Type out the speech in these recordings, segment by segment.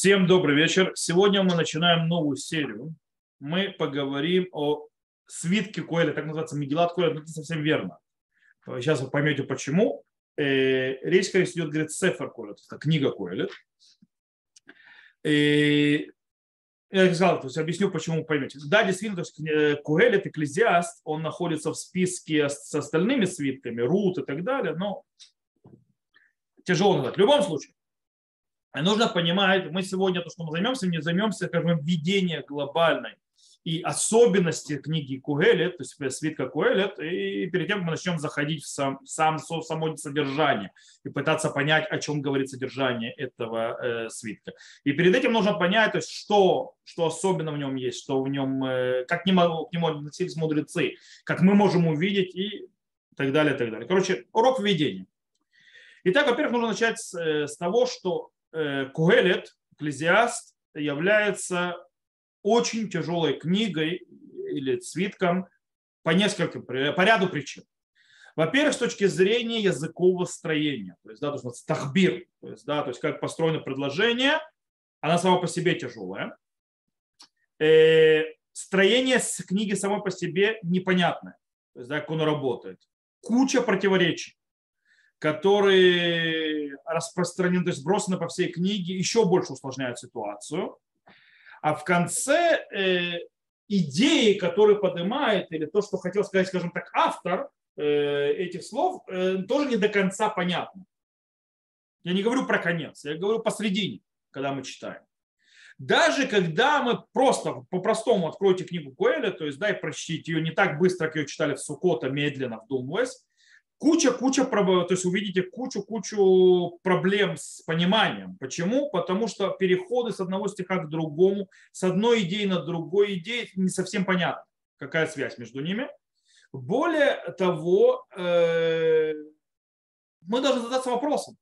Всем добрый вечер. Сегодня мы начинаем новую серию. Мы поговорим о свитке Коэля, так называется Мегилат Коэля, но не совсем верно. Сейчас вы поймете почему. Э, речь, конечно, идет, говорит, Сефер Коэля, то есть книга Коэля. И я сказал, то есть объясню, почему поймете. Да, действительно, э, Куэлет, Экклезиаст, он находится в списке с остальными свитками, Рут и так далее, но тяжело назвать. В любом случае, нужно понимать, мы сегодня то, что мы займемся, не займемся, скажем, введением глобальной и особенности книги Куэлет, то есть свитка Куэлет, и перед тем, как мы начнем заходить в сам, сам, само содержание и пытаться понять, о чем говорит содержание этого э, свитка. И перед этим нужно понять, то есть, что, что особенно в нем есть, что в нем, э, как к нему, к нему относились мудрецы, как мы можем увидеть и так далее, так далее. Короче, урок введения. Итак, во-первых, нужно начать с, э, с того, что э, Куэлет, Экклезиаст, является очень тяжелой книгой или свитком по нескольким, по ряду причин. Во-первых, с точки зрения языкового строения, то есть, да, то есть тахбир, то есть, да, то есть как построено предложение, она сама по себе тяжелая. Э, строение книги само по себе непонятное, то есть, да, как оно работает. Куча противоречий, которые распространены, то есть брошены по всей книге, еще больше усложняют ситуацию а в конце э, идеи, которые поднимает, или то, что хотел сказать, скажем так, автор э, этих слов, э, тоже не до конца понятно. Я не говорю про конец, я говорю посредине, когда мы читаем. Даже когда мы просто по-простому откроете книгу Куэля, то есть да, и прочтите ее не так быстро, как ее читали в Сукота, медленно вдумываясь, куча-куча, то есть увидите кучу-кучу проблем с пониманием. Почему? Потому что переходы с одного стиха к другому, с одной идеи на другой идеи не совсем понятно, какая связь между ними. Более того, э, мы должны задаться вопросом.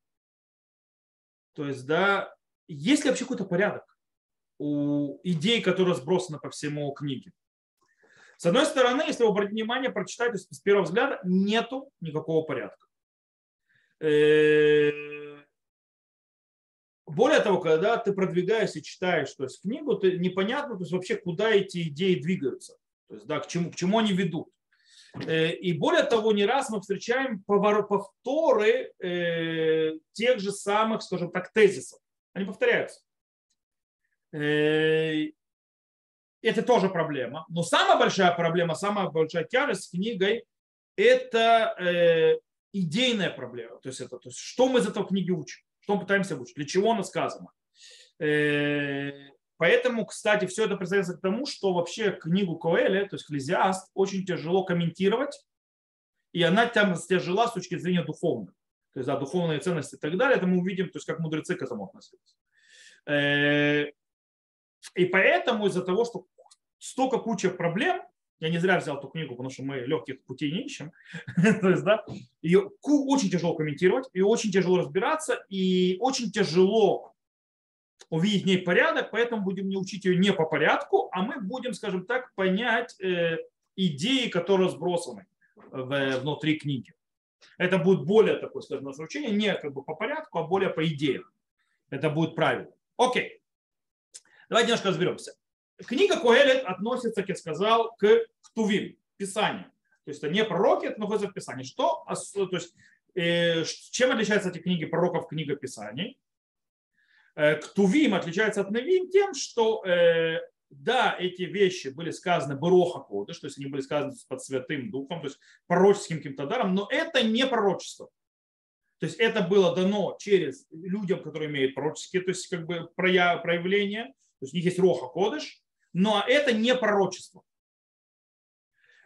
То есть, да, есть ли вообще какой-то порядок у идей, которые сбросаны по всему книге? С одной стороны, если вы обратите внимание, прочитать, то с первого взгляда нету никакого порядка. Э, более того, когда ты продвигаешься и читаешь то есть, книгу, ты непонятно то есть, вообще, куда эти идеи двигаются, то есть, да, к, чему, к чему они ведут. Э, и более того, не раз мы встречаем повторы э, тех же самых, скажем так, тезисов. Они повторяются это тоже проблема. Но самая большая проблема, самая большая тяжесть с книгой – это э, идейная проблема. То есть, это, то есть что мы из этого книги учим, что мы пытаемся учить, для чего она сказана. Э, поэтому, кстати, все это представляется к тому, что вообще книгу Коэля, то есть Клезиаст, очень тяжело комментировать, и она там тяжела с точки зрения духовной. То есть, да, духовные ценности и так далее, это мы увидим, то есть, как мудрецы к этому относились. Э, и поэтому из-за того, что столько куча проблем, я не зря взял эту книгу, потому что мы легких путей не ищем. То есть, да, ее очень тяжело комментировать, и очень тяжело разбираться, и очень тяжело увидеть в ней порядок, поэтому будем не учить ее не по порядку, а мы будем, скажем так, понять э, идеи, которые сбросаны в, внутри книги. Это будет более такое, скажем, наше учение, не как бы по порядку, а более по идеям. Это будет правильно. Окей. Давайте немножко разберемся. Книга Коэлет относится, как я сказал, к Ктувим, Писанию. То есть это не пророки, это находится в Писании. Что, то есть, э, чем отличаются эти книги пророков, книга Писаний? Э, Ктувим отличается от Навим тем, что э, да, эти вещи были сказаны Бароха Кодыш, то есть они были сказаны под Святым Духом, то есть пророческим каким-то даром, но это не пророчество. То есть это было дано через людям, которые имеют пророческие, то есть как бы проявления, то есть у них есть Роха Кодыш, но это не пророчество.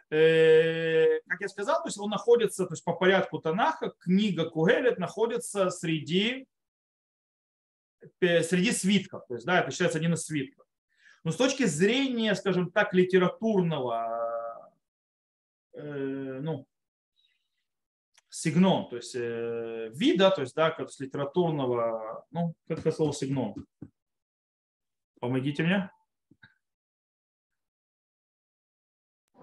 Э, как я сказал, то есть он находится то есть по порядку Танаха, книга Кугелет находится среди, э, среди свитков. То есть, да, это считается один из свитков. Но с точки зрения, скажем так, литературного э, ну, сигнон, то есть э, вида, то есть, да, как с литературного, ну, как это слово сигнон? Помогите мне.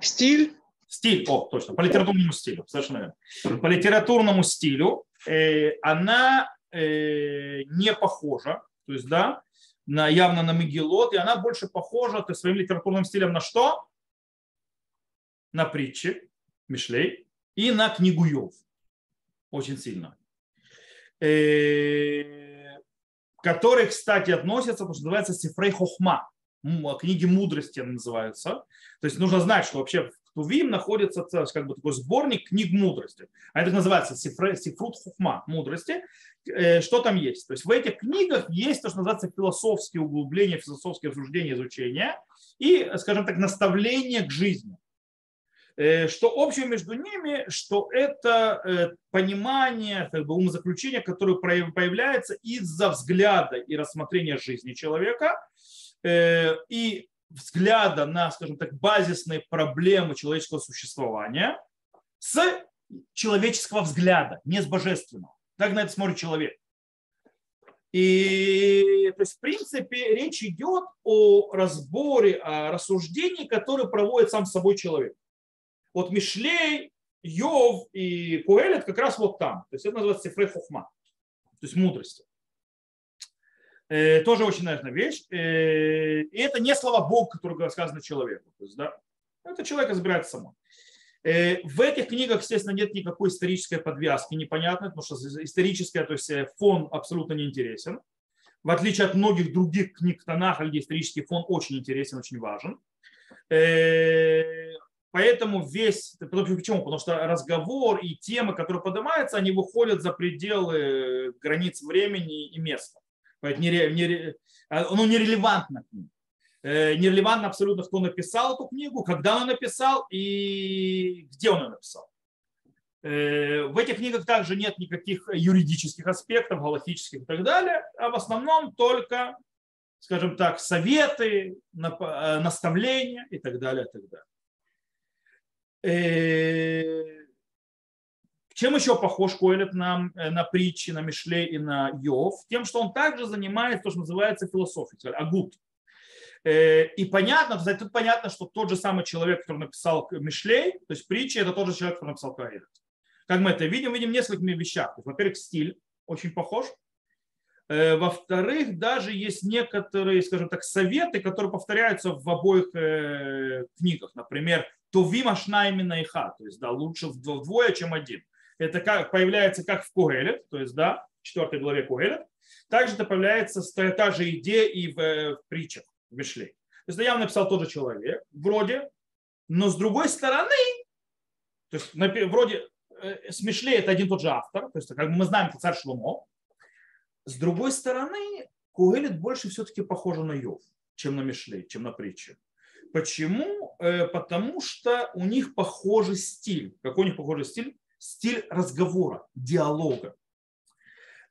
Стиль? Стиль, о, точно, по литературному стилю, совершенно верно. По литературному стилю э, она э, не похожа, то есть, да, на, явно на Мегилот, и она больше похожа есть, своим литературным стилем на что? На притчи, Мишлей, и на книгу Йов. Очень сильно. Э, который, кстати, относится, потому что называется Сифрей Хохма. Книги мудрости называются. То есть нужно знать, что вообще Тувим находится как бы такой сборник книг мудрости. А это называется Сифрут Хухма, мудрости. Э, что там есть? То есть в этих книгах есть то, что называется философские углубления, философские обсуждения, изучения и, скажем так, наставление к жизни. Э, что общего между ними, что это э, понимание, как бы умозаключение, которое появляется из-за взгляда и рассмотрения жизни человека, и взгляда на, скажем так, базисные проблемы человеческого существования с человеческого взгляда, не с божественного. Так на это смотрит человек. И то есть, в принципе, речь идет о разборе, о рассуждении, которое проводит сам собой человек. Вот Мишлей, Йов и Куэлет как раз вот там. То есть это называется Сифрей Хухма, то есть мудрости. Э, тоже очень важная вещь. Э, и это не слова Бог, который сказано человеку. То есть, да, это человек разбирается само. Э, в этих книгах, естественно, нет никакой исторической подвязки, непонятной, потому что историческая, то есть фон абсолютно не интересен. В отличие от многих других книг Танаха, где исторический фон очень интересен, очень важен. Поэтому весь, почему? Потому что разговор и темы, которые поднимаются, они выходят за пределы границ времени и места. Поэтому не, не, оно нерелевантно к ним. Э, нерелевантно абсолютно, кто написал эту книгу, когда он написал и где он ее написал. Э, в этих книгах также нет никаких юридических аспектов, галактических и так далее, а в основном только, скажем так, советы, э, наставления и так далее. И так далее. Чем еще похож Коэлет на, э, на притчи, на Мишлей и на Йов? Тем, что он также занимается то, что называется философией, агут. Э, и понятно, тут понятно, что тот же самый человек, который написал Мишлей, то есть притчи, это тот же человек, который написал Коэлет. Как мы это видим? Видим в нескольких вещах. Во-первых, стиль очень похож. Э, во-вторых, даже есть некоторые, скажем так, советы, которые повторяются в обоих книгах. Например, Тувим Ашна именно Иха, то есть да, лучше вдвое, чем один это как, появляется как в Кугелет, то есть, да, в 4 главе Кугелет. Также это появляется та же идея и в, э, в притчах, в Мишле. То есть, да, я написал тот же человек, вроде, но с другой стороны, то есть, вроде э, с Мишле это один тот же автор, то есть, как мы знаем, это царь Шломо. С другой стороны, Кугелет больше все-таки похоже на Йов, чем на Мишле, чем на притче. Почему? Э, потому что у них похожий стиль. Какой у них похожий стиль? Стиль разговора, диалога.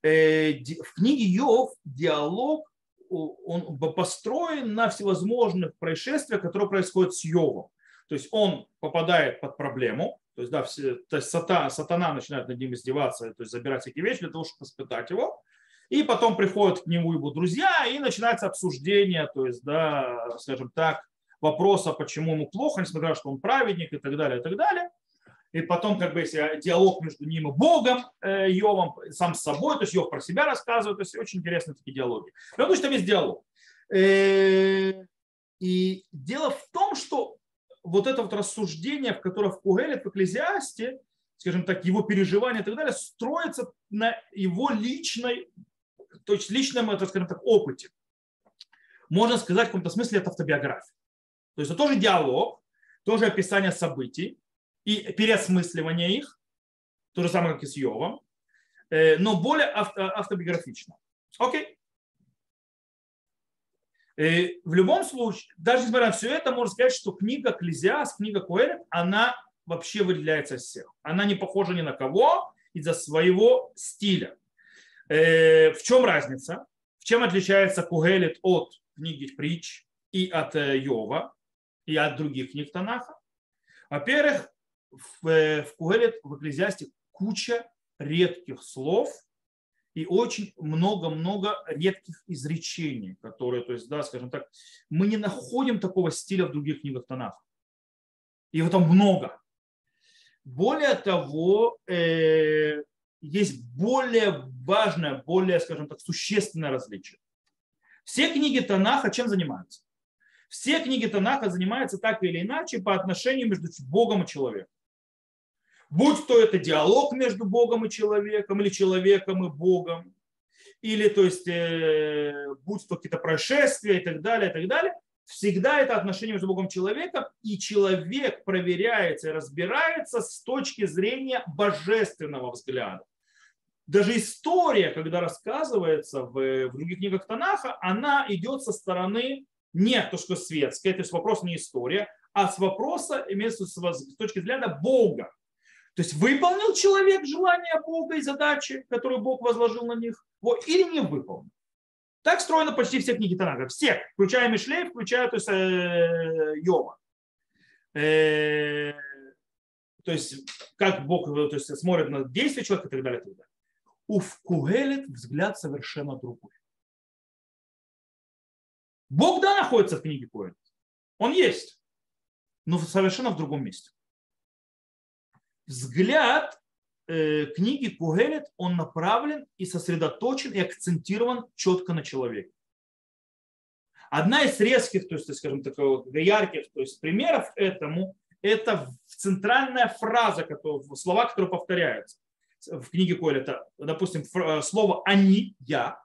Э, в книге Йов диалог он построен на всевозможных происшествиях, которые происходят с Йовом. То есть он попадает под проблему, то есть, да, все, то есть сатана, сатана начинает над ним издеваться, то есть забирать всякие вещи для того, чтобы испытать его. И потом приходят к нему его друзья, и начинается обсуждение, то есть, да, скажем так, вопроса, почему ему плохо, несмотря на то, что он праведник и так далее, и так далее и потом как бы диалог между ним и Богом, э, Йовом, сам с собой, то есть Йов про себя рассказывает, то есть очень интересные такие диалоги. Потому что там есть диалог. Э, и дело в том, что вот это вот рассуждение, в котором в Кугеле, в Экклезиасте, скажем так, его переживания и так далее, строится на его личной, то есть личном, это, скажем так, опыте. Можно сказать, в каком-то смысле это автобиография. То есть это тоже диалог, тоже описание событий, и переосмысливание их, то же самое, как и с Йовом, э, но более автобиографично. Окей. Э, в любом случае, даже несмотря на все это, можно сказать, что книга Клезиас, книга Куэлет, она вообще выделяется из всех. Она не похожа ни на кого из-за своего стиля. Э, в чем разница? В чем отличается Кугелет от книги Притч и от Йова и от других книг Танаха? Во-первых, в, э, в Кугелет, в Экклезиасте куча редких слов и очень много-много редких изречений, которые, то есть, да, скажем так, мы не находим такого стиля в других книгах Танаха. Его там много. Более того, э, есть более важное, более, скажем так, существенное различие. Все книги Танаха чем занимаются? Все книги Танаха занимаются так или иначе по отношению между Богом и человеком. Будь то это диалог между Богом и человеком, или человеком и Богом, или то есть, э, будь то какие-то происшествия и так далее, и так далее, всегда это отношение между Богом и человеком, и человек проверяется и разбирается с точки зрения божественного взгляда. Даже история, когда рассказывается в, в других книгах Танаха, она идет со стороны не то, что светская, то есть вопрос не история, а с вопроса, имеется с точки взгляда Бога. То есть выполнил человек желание Бога и задачи, которые Бог возложил на них, или не выполнил. Так строено почти все книги Танаха. Все, включая Мишлей, включая то есть, э, Йова. Э, то есть, как Бог то есть, смотрит на действия человека и так далее. И так далее. У Кугелет взгляд совершенно другой. Бог, да, находится в книге Коэн. Он есть, но совершенно в другом месте взгляд э, книги Кугелет, он направлен и сосредоточен и акцентирован четко на человеке. Одна из резких, то есть, скажем так, ярких то есть, примеров этому, это центральная фраза, которая, слова, которые повторяются в книге Коэлета. Допустим, слово «они», «я»,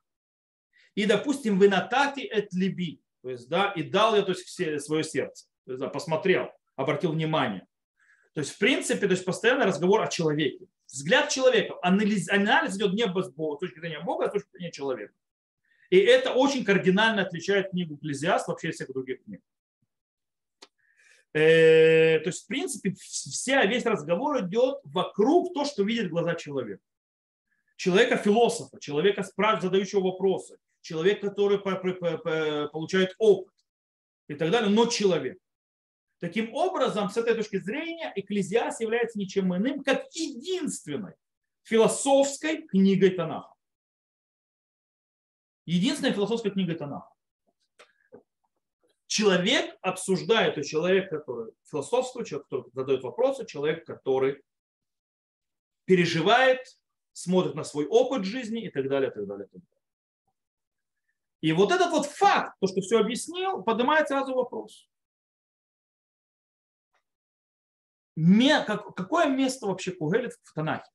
и, допустим, «вы натати эт либи», то есть, да, и дал я то есть, свое сердце, то есть, да, посмотрел, обратил внимание. То есть, в принципе, то есть постоянный разговор о человеке. Взгляд человека. Анализ, анализ идет не с точки зрения Бога, а с точки зрения человека. И это очень кардинально отличает книгу Экклезиаст вообще от всех других книг. Э, то есть, в принципе, вся, весь разговор идет вокруг того, что видит глаза человека. Человека-философа, человека, задающего вопросы, человек, который получает опыт и так далее, но человек. Таким образом, с этой точки зрения, Экклезиас является ничем иным, как единственной философской книгой Танаха. Единственной философской книгой Танаха. Человек обсуждает, то человек, который философствует, человек, который задает вопросы, человек, который переживает, смотрит на свой опыт жизни и так далее, и так далее, и так далее. И вот этот вот факт, то, что все объяснил, поднимает сразу вопрос. Какое место вообще Кугелит в Танахе?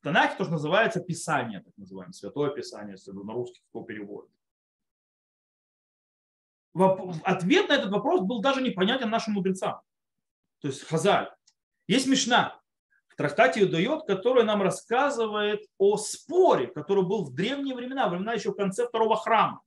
В Танахе тоже называется Писание, так называемое, Святое Писание, если на русский кто переводит. Ответ на этот вопрос был даже непонятен нашим мудрецам. То есть Хазаль. Есть Мишна в трактате Юдает, который нам рассказывает о споре, который был в древние времена, времена еще в конце второго храма.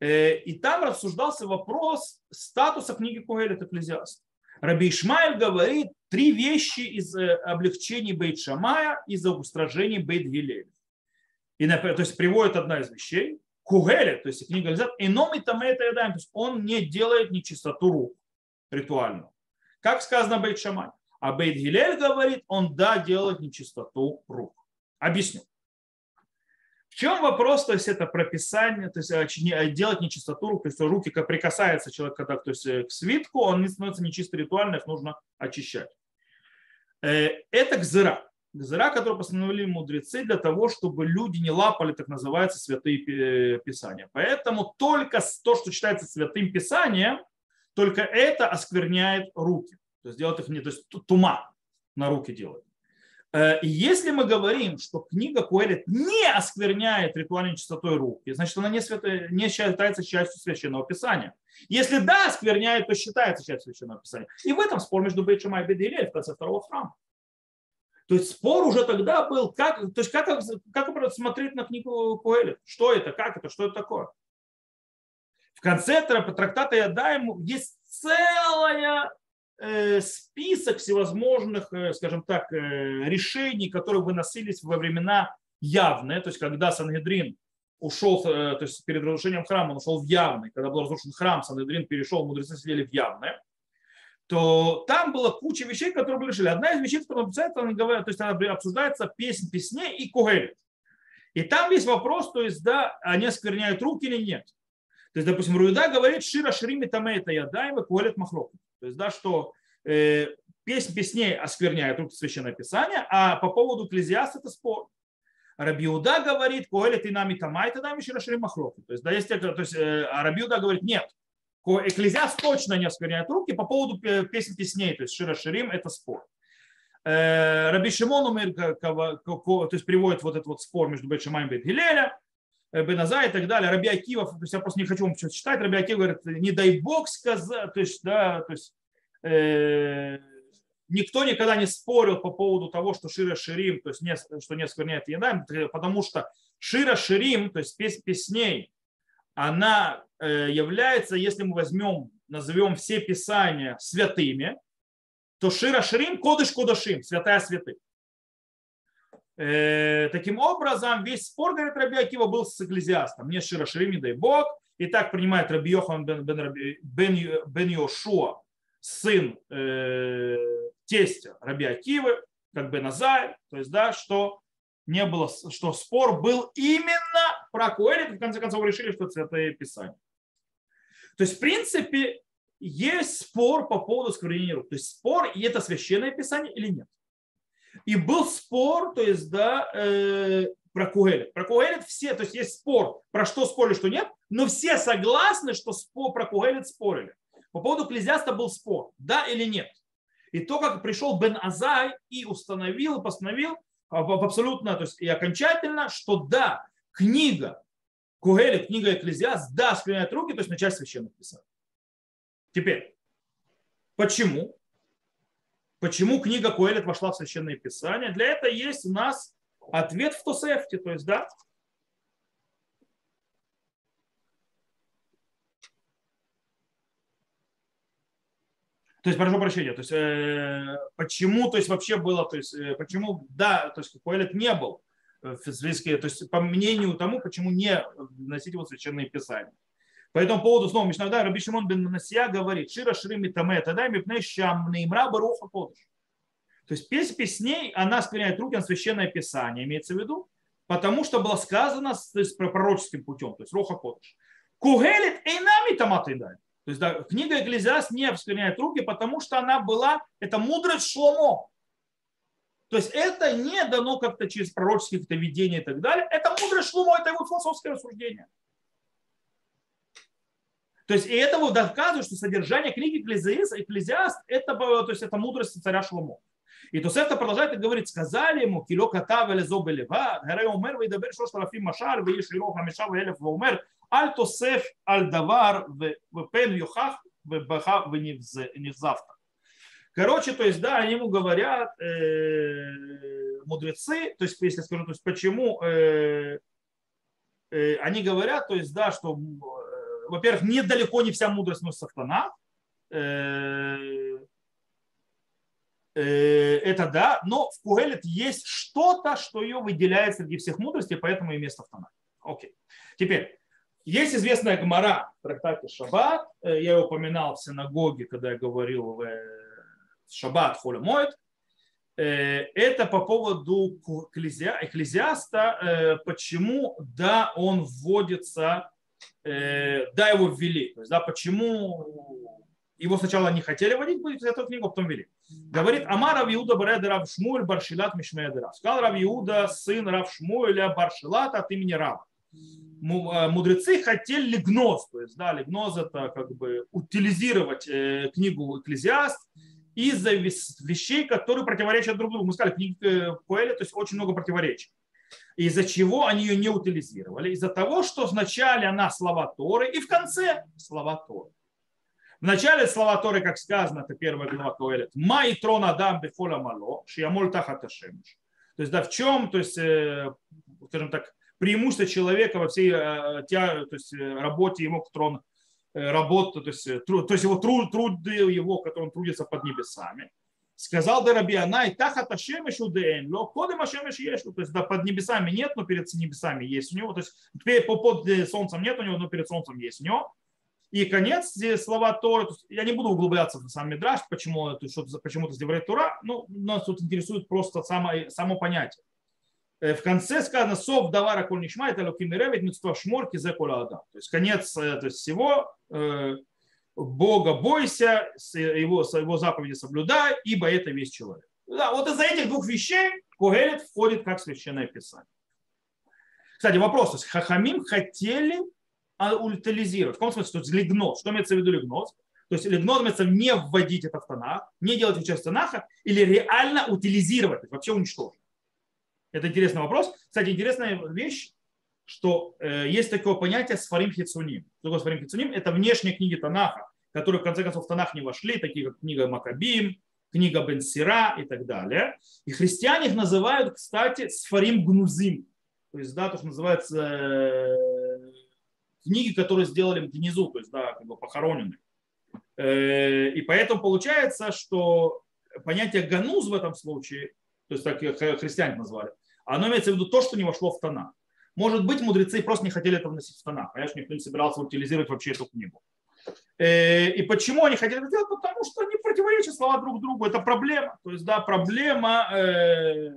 Э, и там рассуждался вопрос статуса книги Кугелит Экклезиаст. Раби Ишмаэль говорит три вещи из э, облегчений Бейт Шамая и за устражений Бейт Гилеля. И, то есть приводит одна из вещей, Кугеля, то есть книга Лизат, ином и там это то есть он не делает нечистоту рук ритуальную. Как сказано Бейт Шамай. А Бейт Гилель говорит, он да, делает нечистоту рук. Объясню. В чем вопрос, то есть это прописание, то есть э, э, делать нечистоту рук, то есть руки, как прикасается человек когда, то есть э, к свитку, он не становится нечисто ритуально, их нужно очищать. Это гзыра. Гзыра, которую постановили мудрецы для того, чтобы люди не лапали так называется святые писания. Поэтому только то, что считается святым писанием, только это оскверняет руки. То есть делать их не, то есть тума на руки делать. Э, если мы говорим, что книга Куэлит не оскверняет ритуальной чистотой руки, значит, она не, свято, не считается частью священного писания. Если да, оскверняет, то считается частью священного писания. И в этом спор между Бейчамай и Бедилей в конце второго храма. То есть спор уже тогда был, как, то есть как, как смотреть на книгу Куэлит, что это, как это, что это такое. В конце трактата Ядаем есть целая список всевозможных, э, скажем так, э, решений, которые выносились во времена явные, то есть когда Сангедрин ушел, то есть перед разрушением храма он ушел в явный, когда был разрушен храм, Сангедрин перешел, мудрецы сидели в явное, то там была куча вещей, которые были решили. Одна из вещей, которая обсуждается, она говорит, то есть она обсуждается песнь песней и кугелит. И там есть вопрос, то есть, да, они оскверняют руки или нет. То есть, допустим, Руида говорит, Шира Шрими Тамейта Ядаева Куалет Махлоку. То есть, да, что э, песнь песней оскверняет руки Священное Писание, а по поводу Экклезиаста это спор. Рабиуда говорит, Коэлет и нами тамай, тогда мы широширим махлоку. То есть, да, есть, то есть а Рабиуда говорит, нет, Экклезиас точно не оскверняет руки по поводу песен песней, то есть Шира Ширим это спор. Раби Шимон умер, то есть приводит вот этот вот спор между Бетшимаем и Бет Беназа и так далее. Раби Акива, то есть я просто не хочу вам что-то читать, Раби Акива говорит, не дай Бог сказать, то есть, да, то есть э, никто никогда не спорил по поводу того, что Шира Ширим, то есть не, что не оскверняет еда, потому что Шира Ширим, то есть песнь песней, она э, является, если мы возьмем, назовем все писания святыми, то Шира Ширим Кодыш Кодашим, святая святых. Э, таким образом, весь спор, говорит Раби Акива, был с экклезиастом. Не Шира Ширим, дай Бог. И так принимает Раби Йохан бен, бен, бен, бен Йошуа, сын э, тестя Раби Акивы, как бы Назай, то есть, да, что не было, что спор был именно про Коэлит, в конце концов решили, что это Святое Писание. То есть, в принципе, есть спор по поводу сквернения рук. То есть спор, и это священное писание или нет. И был спор, то есть, да, э, про Куэлит. Про Куэлит все, то есть есть спор, про что спорили, что нет, но все согласны, что спор, про Куэлит спорили. По поводу Клезиаста был спор, да или нет. И то, как пришел Бен Азай и установил, постановил а, абсолютно, то есть и окончательно, что да, книга Куэлит, книга Экклезиаст, да, склоняет руки, то есть начать священных писаний. Теперь, почему? Почему книга Куэлит вошла в Священное Писание? Для этого есть у нас ответ в Тосефте, то есть, да, То есть, прошу прощения, то есть, э, почему, то есть, вообще было, то есть, э, почему, да, то есть, Куэлет не был в списке, то есть, по мнению тому, почему не вносить его в священные писания. По этому поводу снова Мишнагда Раби Шимон бен Насия говорит, Шира Шрими Таме, тогда мипней щам неймра баруха кодыш. То есть песнь песней, она склоняет руки на священное писание, имеется в виду, потому что было сказано есть, пророческим путем, то есть роха кодыш. Кугелит эйнами таматы То есть да, книга Экклезиаст не склоняет руки, потому что она была, это мудрость Шломо. То есть это не дано как-то через пророческие видения и так далее. Это мудрость Шломо, это его философское рассуждение. То есть и это вот доказывает, что содержание книги Экклезиаст, это, то есть это мудрость царя Шломо. И то это продолжает и говорит, сказали ему, кило катав или зоб лева, гаре умер, вы дабер шош тарафим машар, вы ешь лирох хамиша, вы элев умер, аль тосеф аль давар, в пен юхах, в баха, в невзавта. Короче, то есть, да, они ему говорят, э, мудрецы, то есть, если скажу, то есть, почему э, э, они говорят, то есть, да, что во-первых, недалеко не вся мудрость носится в тонах. Э, э, это да, но в Куэлет есть что-то, что ее выделяет среди всех мудростей, поэтому и место в тонах. Окей. Теперь, есть известная гмара в трактате Шаббат. Э, я ее упоминал в синагоге, когда я говорил в Шаббат Холемоид. Это по поводу экклезиаста, почему, да, он вводится э, да, его ввели. То есть, да, почему его сначала не хотели вводить, будет эту книгу, а потом ввели. Говорит, Амар Рав Иуда Бареда Рав Шмуэль Баршилат Мишмеядера. Сказал Рав Иуда, сын Рав Шмуэля Баршилата от имени Рава. Э, мудрецы хотели гноз, то есть, да, лигноз это как бы утилизировать э, книгу Экклезиаст из-за вещей, которые противоречат друг другу. Мы сказали, книга Коэля, то есть очень много противоречий. Из-за чего они ее не утилизировали? Из-за того, что вначале она слова Торы и в конце слова Торы. В начале слова Торы, как сказано, это первая глава Коэлет. Май трон Адам бефола мало, шиямоль тахат То есть, да, в чем, то есть, э, скажем так, преимущество человека во всей э, то есть, э, работе его, который он работает, то есть, труд, то есть его труд, труд его, который он трудится под небесами сказал Дарабиана, и тахата шемеш удеэн, ло кодем ашемеш есть, то есть да, под небесами нет, но перед небесами есть у него, то есть под солнцем нет у него, но перед солнцем есть у него. И конец слова Торы, я не буду углубляться в сам Мидраш, почему это что почему-то здесь Тора, ну, нас тут интересует просто само, само понятие. Э, в конце сказано «Сов давара коль нишма, это луким ревит митцва шморки зе адам». То есть конец то есть всего, э, Бога бойся, его, его заповеди соблюдай, ибо это весь человек. Да, вот из-за этих двух вещей Когелет входит как священное писание. Кстати, вопрос. Хахамим хотели утилизировать. В каком смысле? То есть лигноз. Что имеется в виду лигноз? То есть лигноз имеется не вводить это в Танах, не делать его часть Танаха, или реально утилизировать, вообще уничтожить. Это интересный вопрос. Кстати, интересная вещь, что э, есть такое понятие сфарим хицуним. Что такое сфарим хицуним? Это внешние книги Танаха, которые в конце концов в Танах не вошли, такие как книга Макабим, книга Бен Сира и так далее. И христиане их называют, кстати, сфарим гнузим. То есть, да, то, что называется э, книги, которые сделали гнизу, то есть, да, как бы похоронены. Э, и поэтому получается, что понятие гануз в этом случае, то есть так христиане назвали, оно имеется в виду то, что не вошло в тона. Может быть, мудрецы просто не хотели это вносить в тона. Конечно, никто не собирался утилизировать вообще эту книгу. Э, и почему они хотели это делать? Потому что они противоречат слова друг другу. Это проблема. То есть, да, проблема, э,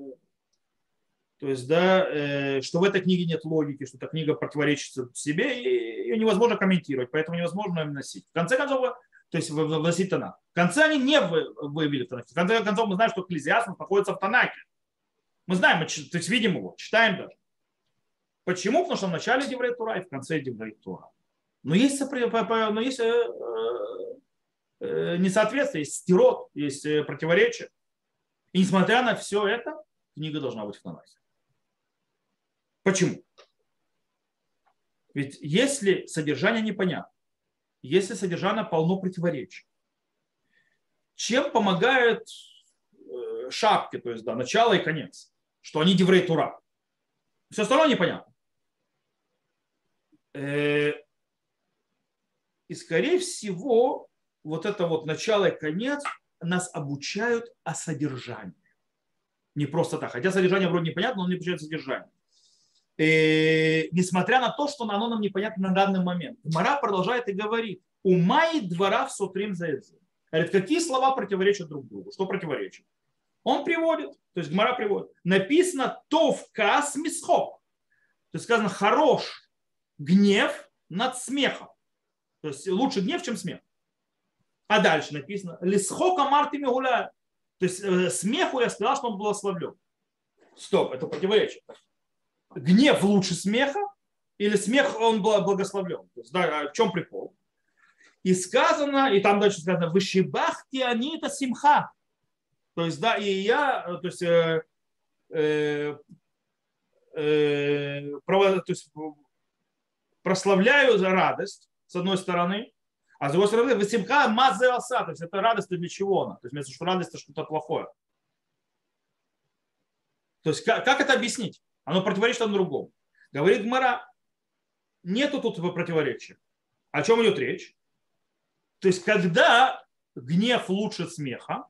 то есть, да, э, что в этой книге нет логики, что эта книга противоречит себе, и ее невозможно комментировать, поэтому невозможно ее носить. В конце концов, то есть вносить тона. В конце они не вывели Танах. В конце концов, мы знаем, что Экклезиаст находится в Танаке. Мы знаем, мы, то есть видим его, читаем даже. Почему? Потому что в начале Деврей Тура и в конце Деврей Тура. Но есть, но есть э, э, несоответствие, есть стирот, есть э, противоречие. И несмотря на все это, книга должна быть в Танахе. Почему? Ведь если содержание непонятно, если содержание полно противоречий, чем помогают шапки, то есть да, начало и конец, что они деврей Тура. Все остальное непонятно. И, скорее всего, вот это вот начало и конец нас обучают о содержании. Не просто так. Хотя содержание вроде непонятно, но он не обучает содержание. И, несмотря на то, что оно нам непонятно на данный момент. Мара продолжает и говорит, ума и двора в сутрим за Говорит, какие слова противоречат друг другу? Что противоречит? Он приводит, то есть Гмара приводит. Написано тов кас мисхок. То есть сказано хорош гнев над смехом. То есть лучше гнев, чем смех. А дальше написано, лисхока мартими гуляет. То есть э, смеху я сказал, что он благословлен. Стоп, это противоречие. Гнев лучше смеха или смех он благословлен? То есть, да, в чем прикол? И сказано, и там дальше сказано, вышибахти они это симха. То есть, да, и я, то есть, э, э, э, то есть прославляю за радость, с одной стороны, а с другой стороны, васимха мазе оса, то есть это радость для чего она? То есть вместо что радость это что-то плохое. То есть как, как это объяснить? Оно противоречит одному другому. Говорит Гмара, нету тут противоречия. О чем идет речь? То есть когда гнев лучше смеха,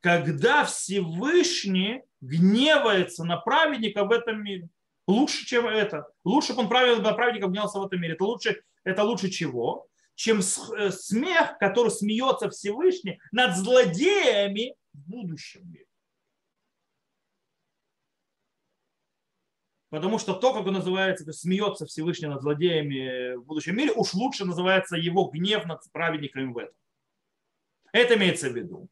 когда Всевышний гневается на праведника в этом мире лучше, чем это. Лучше бы он правил, праведником гнался в этом мире. Это лучше, это лучше чего? Чем э, смех, который смеется Всевышний над злодеями в будущем мире. Потому что то, как он называется, то смеется Всевышний над злодеями в будущем мире, уж лучше называется его гнев над праведниками в этом. Это имеется в виду.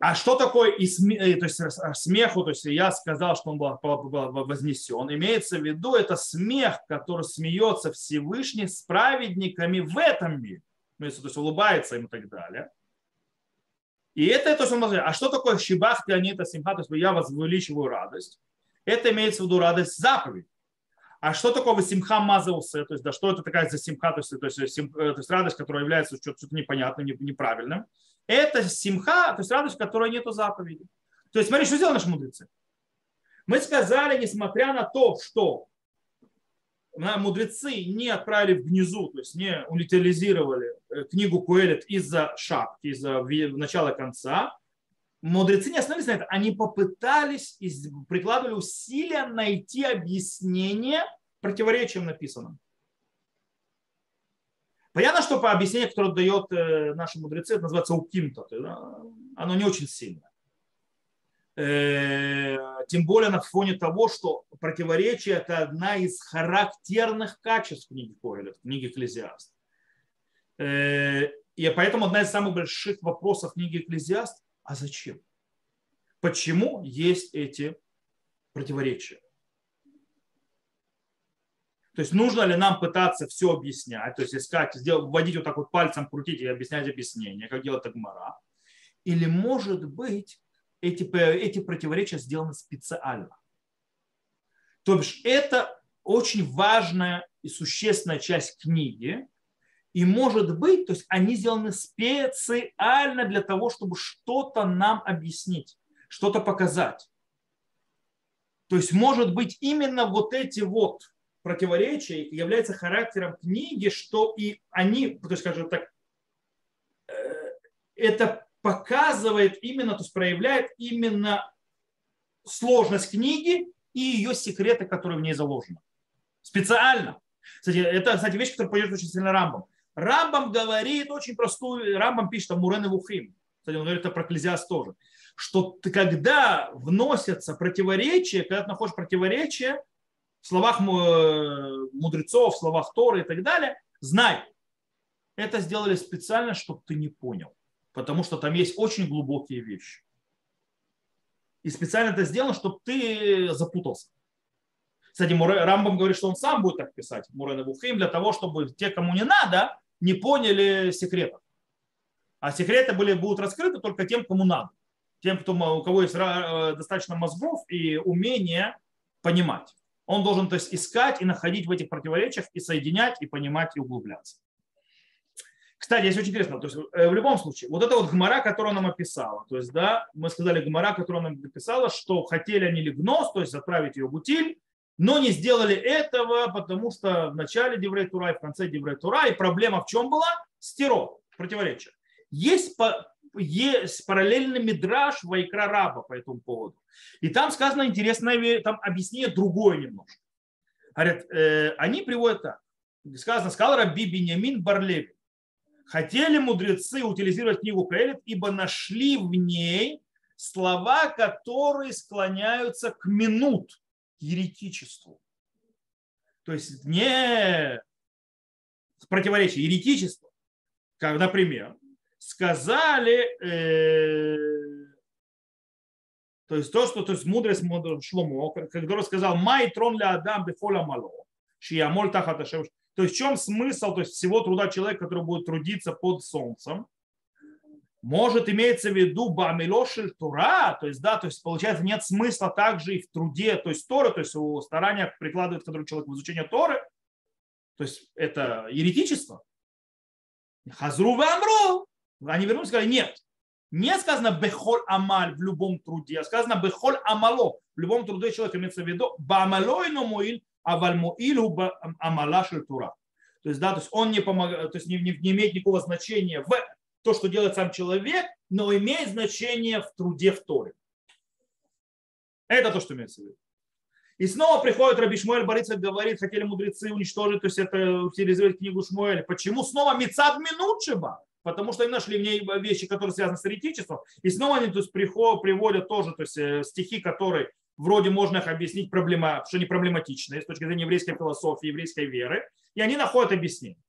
А что такое и сме, э, то есть смеху, то есть я сказал, что он был, вознесен, имеется в виду это смех, который смеется Всевышний с праведниками в этом мире, то есть улыбается им и так далее. И это то, что он. А что такое шибах пианита симха, то есть я возвеличиваю радость? Это имеется в виду радость заповедь. А что такое симха мазаусе? То есть, да, что это такая за симха, то есть, то есть, сим, э, то есть радость, которая является что-то непонятным, неправильным это симха, то есть радость, в которой нет заповеди. То есть смотри, что сделали наши мудрецы. Мы сказали, несмотря на то, что мудрецы не отправили в гнезу, то есть не утилизировали э, книгу Куэлет из-за шапки, из-за начала конца, мудрецы не остановились на этом. Они попытались, прикладывали усилия найти объяснение противоречиям написанным. Понятно, что по объяснению, которое дает э, наши мудрецы, это называется укимто. Оно не очень сильно. Э, тем более на фоне того, что противоречие – это одна из характерных качеств книги Коэля, книги Экклезиаст. Э, и поэтому одна из самых больших вопросов книги Экклезиаст – а зачем? Почему есть эти противоречия. То есть нужно ли нам пытаться все объяснять, то есть искать, сделать, вводить вот так вот пальцем, крутить и объяснять объяснение, как делает Агмара. Или может быть эти, эти противоречия сделаны специально. То бишь это очень важная и существенная часть книги, и может быть, то есть они сделаны специально для того, чтобы что-то нам объяснить, что-то показать. То есть может быть именно вот эти вот противоречия являются характером книги, что и они, то есть, скажем так, э, это показывает именно, то есть проявляет именно сложность книги и ее секреты, которые в ней заложены. Специально. Кстати, это, кстати, вещь, которая пойдет очень сильно Рамбом. Рамбам говорит очень простую, Рамбам пишет там Мурен и Вухим. Кстати, он говорит это про Клезиас тоже. Что ты, когда вносятся противоречия, когда ты находишь противоречия, в словах мудрецов, в словах Торы и так далее, знай, это сделали специально, чтобы ты не понял. Потому что там есть очень глубокие вещи. И специально это сделано, чтобы ты запутался. Кстати, Рамбам говорит, что он сам будет так писать, Мурен Бухим, для того, чтобы те, кому не надо, не поняли секретов. А секреты были, будут раскрыты только тем, кому надо. Тем, кто, у кого есть э, достаточно мозгов и умения понимать. Он должен то есть, искать и находить в этих противоречиях и соединять, и понимать, и углубляться. Кстати, здесь очень интересно, то есть э, в любом случае, вот это вот гмора, которую нам описала, то есть, да, мы сказали гмора, которую нам описала, что хотели они лигнос, то есть отправить ее в утиль, но не сделали этого, потому что в начале Деврей Тура и в конце Деврей Тура, и проблема в чем была? Стиро, противоречие. Есть, есть параллельный мидраж Вайкра Раба по этому поводу. И там сказано интересное, там объяснение другое немножко. Говорят, э, они приводят так. Сказано, сказал Раби Бенямин Барлеви. Хотели мудрецы утилизировать книгу Каэлит, ибо нашли в ней слова, которые склоняются к минут, еретичеству. То есть не противоречие, еретичество. Как, например, сказали, э, то есть то, что то есть мудрость Шломо, который сказал, «Май трон ля адам бефоля мало, шиямоль тахат То есть в чем смысл то есть всего труда человека, который будет трудиться под солнцем? Может, имеется в виду бамилошель тура, то есть, да, то есть, получается, нет смысла также и в труде, то есть, Торы, то есть, у старания прикладывает, который человек в изучение Торы, то есть, это еретичество. Хазру амру. Они вернулись и сказали, нет, не сказано бехоль амаль в любом труде, а сказано бехоль амало. В любом труде человек имеется в виду бамалой но муиль, а вальмуиль амала тура. То есть, да, то есть он не, помогает, то есть не, не, не имеет никакого значения в то, что делает сам человек, но имеет значение в труде в Торе. Это то, что имеется в виду. И снова приходит Раби Шмуэль Борица говорит, хотели мудрецы уничтожить, то есть это утилизировать книгу Шмуэля. Почему? Снова Мицад Минутшиба потому что они нашли в ней вещи, которые связаны с еретичеством. И снова они то есть, приходят, приводят тоже то есть, э, стихи, которые вроде можно их объяснить, проблема, что они проблематичные с точки зрения еврейской философии, еврейской веры, и они находят объяснение.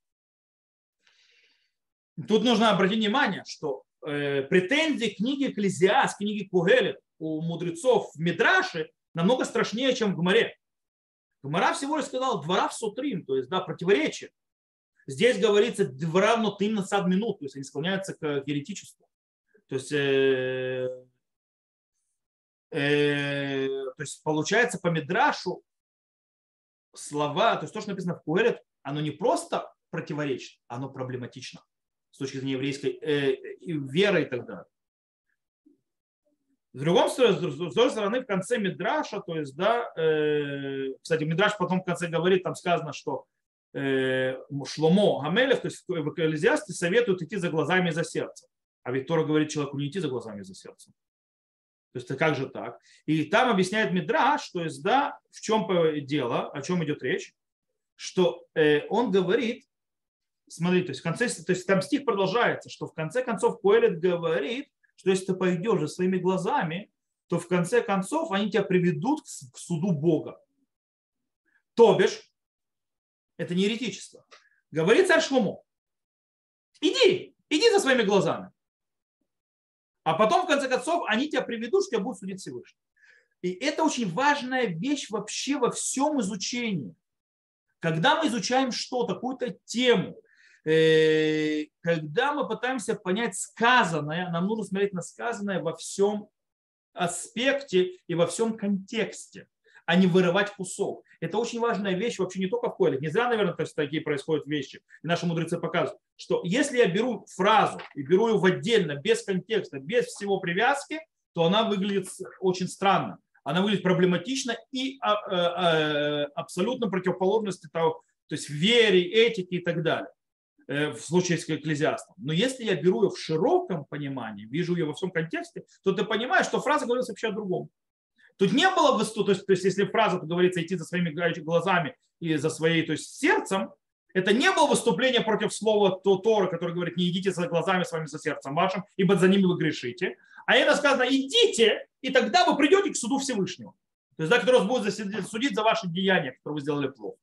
Тут нужно обратить внимание, что э, претензии книги Экклезиас, книги Кугелет у мудрецов в Мидраше намного страшнее, чем в Гмаре. Гмара всего лишь сказал двора в сутрим, то есть да, противоречие. Здесь говорится равно ты на сад минут, то есть они склоняются к еретичеству. То есть, э, э, то есть получается по Мидрашу слова, то есть то, что написано в Куэрет, оно не просто противоречит, оно проблематично с точки зрения еврейской э, веры и так далее. С другой с другой стороны, в конце Мидраша, то есть, да, э, кстати, Мидраш потом в конце говорит, там сказано, что Э, Шломо Гамелев, то есть в Экклезиасте советуют идти за глазами и за сердцем. А ведь говорит человеку не идти за глазами и за сердцем. То есть, как же так? И там объясняет Мидраш, то есть, да, в чем дело, о чем идет речь, что э, он говорит, смотри, то есть, в конце, то есть там стих продолжается, что в конце концов Коэлет говорит, что если ты пойдешь за своими глазами, то в конце концов они тебя приведут к суду Бога. То бишь, это не еретичество. Говорит царь Шломо, иди, иди за своими глазами. А потом, в конце концов, они тебя приведут, что тебя будут судить Всевышний. И это очень важная вещь вообще во всем изучении. Когда мы изучаем что-то, какую-то тему, когда мы пытаемся понять сказанное, нам нужно смотреть на сказанное во всем аспекте и во всем контексте, а не вырывать кусок. Это очень важная вещь вообще не только в Койле. Не зря, наверное, то есть, такие происходят вещи. И наши мудрецы показывают, что если я беру фразу и беру ее в отдельно, без контекста, без всего привязки, то она выглядит очень странно. Она выглядит проблематично и а, а, а, абсолютно противоположности того, то есть вере, этике и так далее э, в случае с экклезиастом. Но если я беру ее в широком понимании, вижу ее во всем контексте, то ты понимаешь, что фраза говорится вообще о другом. Тут не было бы, то есть, то есть если фраза, то говорится, идти за своими глазами и за своей то есть, сердцем, это не было выступление против слова то Тора, который говорит, не идите за глазами своими, за сердцем вашим, ибо за ними вы грешите. А это сказано, идите, и тогда вы придете к суду Всевышнего. То есть, да, который вас будет судить за ваши деяния, которые вы сделали плохо.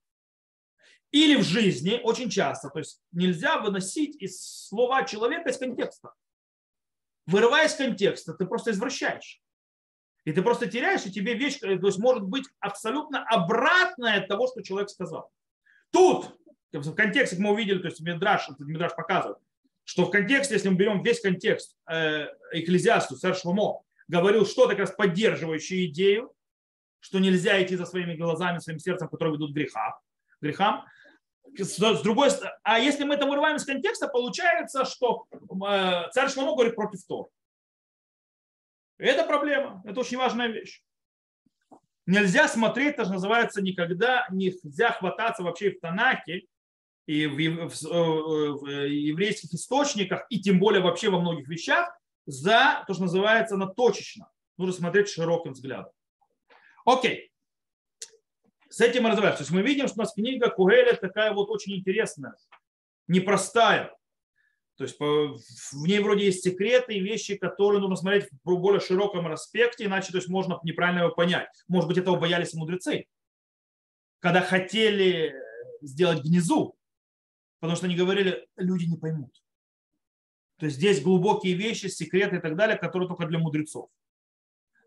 Или в жизни очень часто, то есть нельзя выносить из слова человека из контекста. Вырывая из контекста, ты просто извращаешь. И ты просто теряешь, и тебе вещь, то есть может быть абсолютно обратная от того, что человек сказал. Тут, в контексте, мы увидели, то есть Мидраш, Мидраш показывает, что в контексте, если мы берем весь контекст э, экклезиасту, царь Шломо, говорил что-то как раз поддерживающее идею, что нельзя идти за своими глазами, своим сердцем, которые ведут к грехам, грехам. С другой стороны, а если мы это вырываем из контекста, получается, что э, царь Шломо говорит против Тор. Это проблема, это очень важная вещь. Нельзя смотреть, это же называется никогда, нельзя хвататься вообще в Танаке и в, в, в еврейских источниках, и тем более вообще во многих вещах, за то, что называется, на точечно. Нужно смотреть широким взглядом. Окей. С этим мы разбираемся. То есть мы видим, что у нас книга Кугеля такая вот очень интересная, непростая. То есть в ней вроде есть секреты и вещи, которые нужно смотреть в более широком аспекте, иначе то есть можно неправильно его понять. Может быть, этого боялись мудрецы, когда хотели сделать гнезу, потому что они говорили, люди не поймут. То есть здесь глубокие вещи, секреты и так далее, которые только для мудрецов.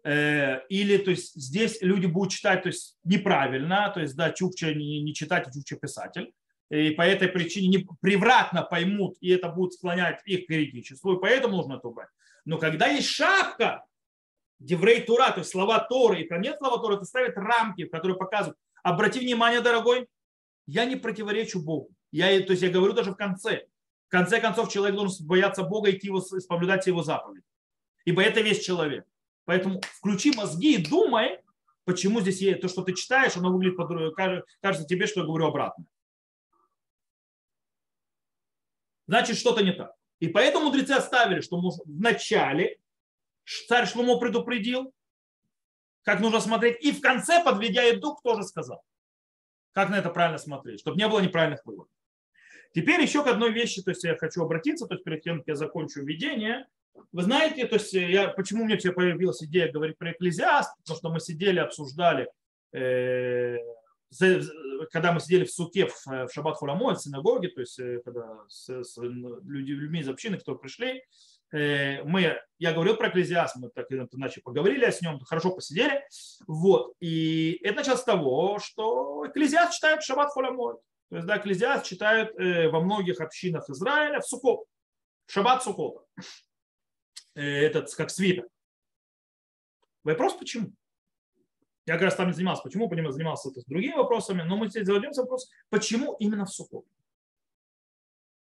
Э, или то есть здесь люди будут читать то есть, неправильно, то есть да, Чукча не, не читать, а Чукча писатель и по этой причине не превратно поймут, и это будет склонять их к еретичеству, и поэтому нужно это убрать. Но когда есть шапка, Деврей Тура, то есть слова Торы, и нет слова Торы, это ставит рамки, которые показывают, обрати внимание, дорогой, я не противоречу Богу. Я, то есть я говорю даже в конце. В конце концов, человек должен бояться Бога, идти его, исполнять его заповедь. Ибо это весь человек. Поэтому включи мозги и думай, почему здесь есть то, что ты читаешь, оно выглядит, кажется тебе, что я говорю обратно. значит что-то не так. И поэтому мудрецы оставили, что в начале царь Шлумо предупредил, как нужно смотреть, и в конце, подведя итог, тоже сказал. Как на это правильно смотреть, чтобы не было неправильных выводов. Теперь еще к одной вещи, то есть я хочу обратиться, то есть перед тем, как я закончу введение. Вы знаете, то есть я, почему мне тебе появилась идея говорить про экклезиаст, потому что мы сидели, обсуждали э, когда мы сидели в суке в, в Шаббат Хурамой, в синагоге, то есть э, когда с, с людьми, людьми из общины, кто пришли, э, мы, я говорил про экклезиаст, мы так иначе поговорили с ним, хорошо посидели. Вот. И это началось с того, что экклезиаст читает Шаббат Хурамой. То есть, да, экклезиаст читают э, во многих общинах Израиля в Сукот. Шаббат Сукота. Этот как свиток. Вопрос почему? Я как раз там не занимался. Почему? Понимаю, занимался с другими вопросами, но мы здесь зададимся вопрос, почему именно в Сукот?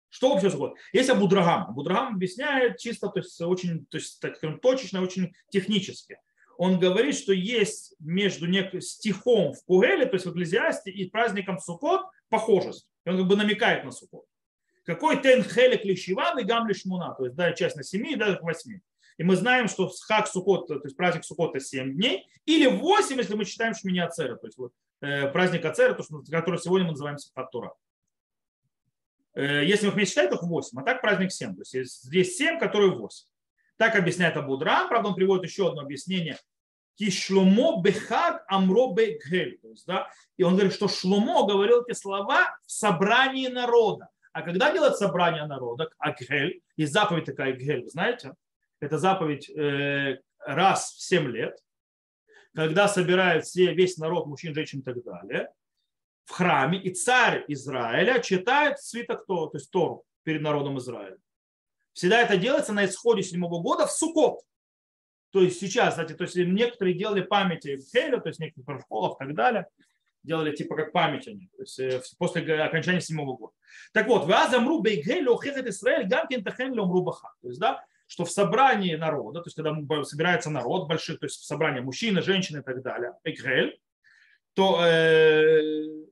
Что вообще Сукот? Есть Абудрагам. Абудрагам объясняет чисто, то есть очень то есть, так точечно, очень технически. Он говорит, что есть между стихом в Кугеле, то есть в Экклезиасте, и праздником Сукот похожесть. И он как бы намекает на Сукот. Какой тен хелек лишиван и гам лишмуна, то есть да, часть на семи и даже к восьми. И мы знаем, что хак Сукот, то есть праздник Сукота 7 дней, или 8, если мы считаем Шмини Ацера, то есть вот, э, праздник Ацера, то, что, который сегодня мы называем Сифат Э, если мы вместе считаем, то 8, а так праздник 7. То есть здесь 7, который 8. Так объясняет Абудра, правда, он приводит еще одно объяснение. Кишломо бехаг амро бегель. То есть, да, и он говорит, что Шломо говорил эти слова в собрании народа. А когда делает собрание народа, Агель, есть заповедь такая Агель, знаете, это заповедь э, раз в 7 лет. когда собирают все, весь народ, мужчин, женщин и так далее, в храме, и царь Израиля читает свиток Тору, то есть Тору перед народом Израиля. Всегда это делается на исходе седьмого года в Сукот. То есть сейчас, кстати, то есть некоторые делали памяти Хеля, то есть некоторые школах и так далее, делали типа как память они, то есть э, после окончания седьмого года. Так вот, «Вазамру бейгель охехет Исраэль гамкин тахен баха». То есть, да, что в собрании народа, то есть когда собирается народ больших, то есть в собрании мужчины, женщины и так далее, эгрель, то, э,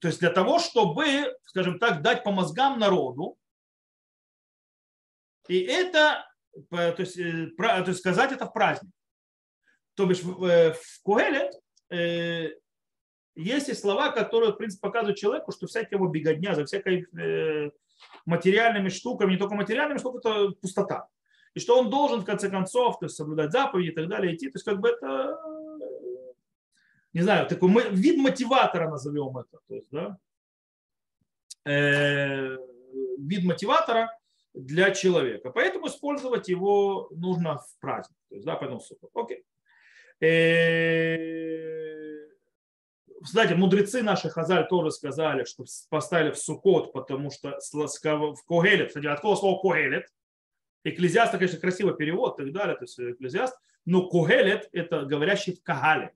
то есть для того, чтобы, скажем так, дать по мозгам народу, и это, то есть, э, то есть сказать это в праздник. То бишь в, э, в Куэлет э, есть и слова, которые, в принципе, показывают человеку, что всякая его беготня за всякой э, материальными штуками, не только материальными штуками, это пустота и что он должен в конце концов то есть, соблюдать заповеди и так далее, идти. То есть как бы это, не знаю, такой вид мотиватора назовем это. То есть, да, э, вид мотиватора для человека. Поэтому использовать его нужно в праздник. То есть, да, поэтому супер. Окей. Э, кстати, мудрецы наши Хазаль тоже сказали, что поставили в Сукот, потому что в Когелет, кстати, от кого слово Когелет? Экклезиаст, конечно, красивый перевод и так далее, то есть экклезиаст, но Когелет – это говорящий в Кагале.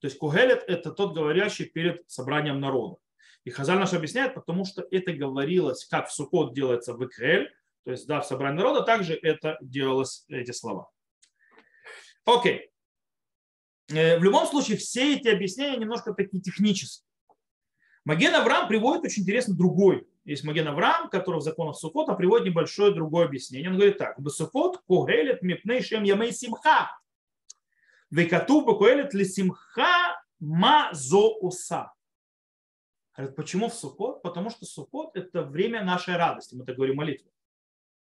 То есть Когелет – это тот говорящий перед собранием народа. И Хазаль наш объясняет, потому что это говорилось, как в Сукот делается в Икрель, то есть да, в собрании народа, также это делалось, эти слова. Окей. Э, в любом случае, все эти объяснения немножко такие технические. Маген Авраам приводит очень интересный другой есть Маген Авраам, который в законах Сукота приводит небольшое другое объяснение. Он говорит так. Бесукот когелет мипней шем ямей симха. Векату бекуэлет ли симха ма зо уса. Говорит, почему в Сукот? Потому что Сукот – это время нашей радости. Мы так говорим молитву.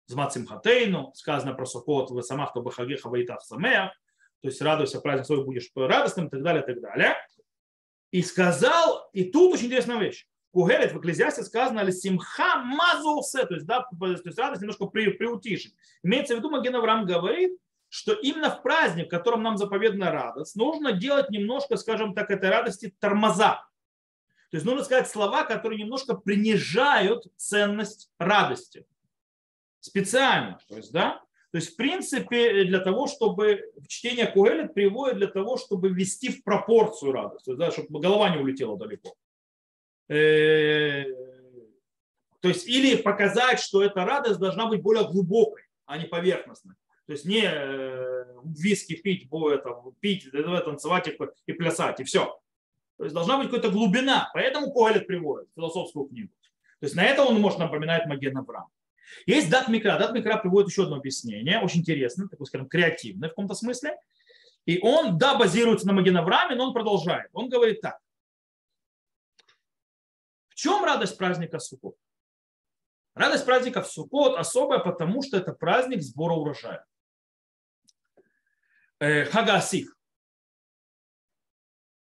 Змат Симхатейну, сказано про Сукот, в самах то бахагеха ваитав самеах, то есть радуйся, праздник свой будешь радостным и так далее, и так далее. И сказал, и тут очень интересная вещь. Кугелет в Экклезиасте сказано ли симха мазусе, то есть, да, то есть радость немножко при, приутишить. Имеется в виду, Маген Авраам говорит, что именно в праздник, в котором нам заповедана радость, нужно делать немножко, скажем так, этой радости тормоза. То есть нужно сказать слова, которые немножко принижают ценность радости. Специально. То есть, да? То есть, в принципе, для того, чтобы чтение Куэлет приводит для того, чтобы ввести в пропорцию радость, да, чтобы голова не улетела далеко. Э, то есть или показать, что эта радость должна быть более глубокой, а не поверхностной. То есть не э, виски пить, это, пить, танцевать и плясать, и все. То есть должна быть какая-то глубина. Поэтому Когелет приводит философскую книгу. То есть на это он может напоминать Маген Авраам. Есть Дат Микра. Дат Микра приводит еще одно объяснение, очень интересное, такое, скажем, креативное в каком-то смысле. И он, да, базируется на Маген Аврааме, но он продолжает. Он говорит так чем радость праздника Суккот? Радость праздника в Суккот особая, потому что это праздник сбора урожая. Э, Хагасих.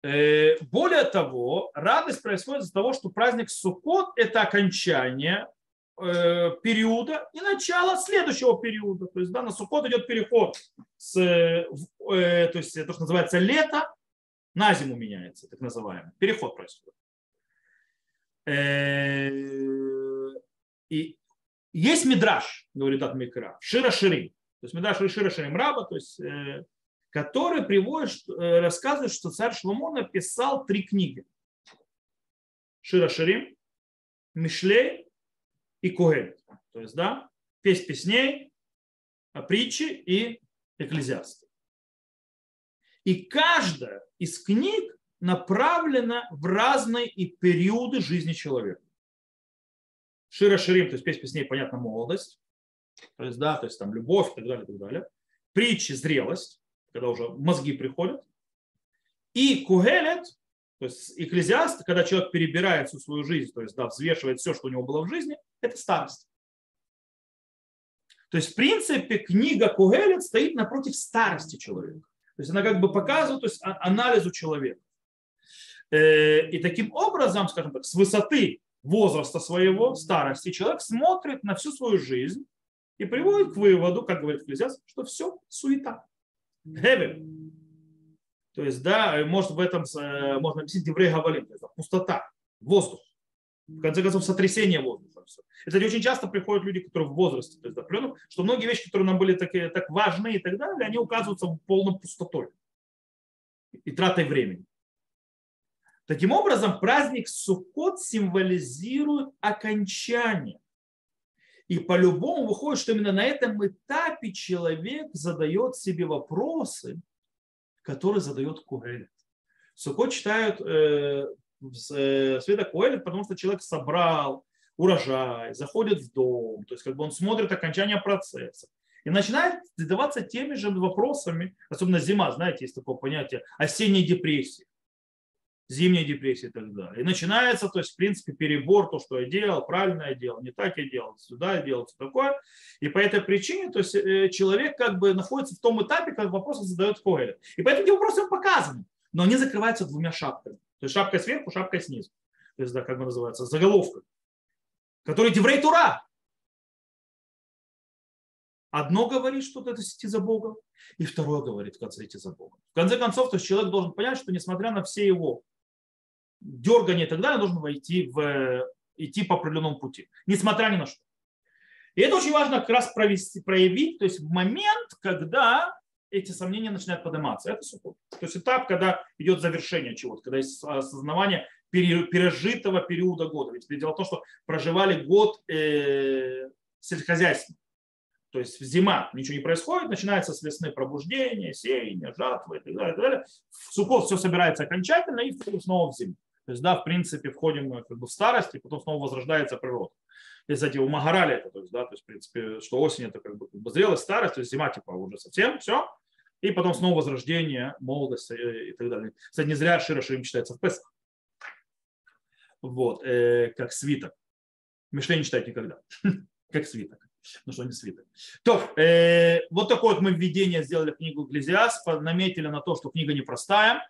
Э, более того, радость происходит из-за того, что праздник Суккот – это окончание периода и начало следующего периода. То есть да, на Суккот идет переход с, то есть то, что называется лето, на зиму меняется, так называемый. Переход происходит. Э, и есть мидраж, говорит от Микра, Шира Ширим. То есть мидраж Шира Ширим Раба, то есть, э, который приводит, э, рассказывает, что царь Шломо написал три книги. Шира Ширим, Мишлей и Куэль. То есть, да, песнь песней, притчи и экклезиасты. И каждая из книг направлена в разные и периоды жизни человека. Шира Ширим, то есть песня песней, понятно, молодость, то есть, да, то есть там любовь и так далее, и так далее. Притчи, зрелость, когда уже мозги приходят. И Кугелет, то есть экклезиаст, когда человек перебирает всю свою жизнь, то есть да, взвешивает все, что у него было в жизни, это старость. То есть, в принципе, книга Кугелет стоит напротив старости человека. То есть она как бы показывает то есть, а, анализу человека. Э, и таким образом, скажем так, с высоты возраста своего, старости, человек смотрит на всю свою жизнь и приводит к выводу, как говорит Экклезиаст, что все суета. Гевель. То есть, да, может в этом э, можно объяснить еврей Гавалим, то есть пустота, воздух. В конце концов, сотрясение воздуха. Это очень часто приходят люди, которые в возрасте, то есть определенном, что многие вещи, которые нам были такие, так важны и так далее, они указываются в полном пустотой и тратой времени. Таким образом, праздник Суккот символизирует окончание. И по-любому выходит, что именно на этом этапе человек задает себе вопросы, которые задает Куэлет. Суккот читают э, э, Света Куэлет, потому что человек собрал урожай, заходит в дом, то есть как бы он смотрит окончание процесса и начинает задаваться теми же вопросами, особенно зима, знаете, есть такое понятие осенней депрессии зимняя депрессия и так далее. И начинается, то есть, в принципе, перебор, то, что я делал, правильно я делал, не так я делал, сюда я делал, все такое. И по этой причине, то есть, э, человек как бы находится в том этапе, когда вопросы задает Коэлет. И поэтому эти вопросы показаны, но они закрываются двумя шапками. То есть, шапкой сверху, шапкой снизу. То есть, да, как бы называется, заголовка. Который Деврей Тура. Одно говорит, что это идти за Богом, и второе говорит, конце идти за Богом. В конце концов, то есть человек должен понять, что несмотря на все его дергание и так далее, должен войти в, идти по определенному пути, несмотря ни на что. И это очень важно как раз провести, проявить, то есть момент, когда эти сомнения начинают подниматься. Это суккот. То есть этап, когда идет завершение чего-то, когда есть осознавание пережитого периода года. Ведь дело в том, что проживали год э, сельскохозяйственный. То есть зима, ничего не происходит, начинается с весны пробуждение, сеяние, жатва и так далее. И так далее. В сукот все собирается окончательно и снова в зиму. То есть, да, в принципе, входим как бы в старость, и потом снова возрождается природа. Есть, кстати, у Магарали это, то есть, да, то есть, в принципе, что осень это как бы, как бы зрелость, старость, то есть зима типа уже совсем, все, и потом снова возрождение, молодость э, и так далее. Кстати, не зря Шира Ширим читается в Песах. Вот, э, как свиток. Мишлей не читает никогда. как свиток. Ну что, не свиток. То, э, вот такое вот мы введение сделали в книгу Экклезиаст, наметили на то, что книга непростая.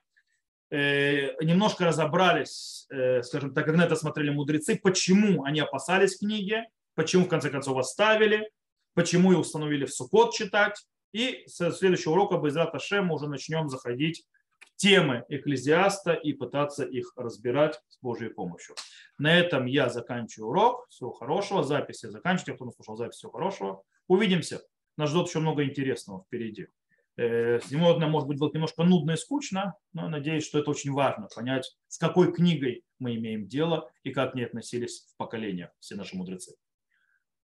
Э, немножко разобрались, э, скажем так, как на это смотрели мудрецы, почему они опасались книги, почему в конце концов оставили, почему и установили в Сукот читать. И с следующего урока Байзрат Ашем мы уже начнем заходить в темы Экклезиаста и пытаться их разбирать с Божьей помощью. На этом я заканчиваю урок. Всего хорошего. Записи заканчивайте. Кто не слушал запись, всего хорошего. Увидимся. Нас ждет еще много интересного впереди. Сегодня, может быть, было немножко нудно и скучно, но надеюсь, что это очень важно, понять, с какой книгой мы имеем дело и как к ней относились в поколениях все наши мудрецы.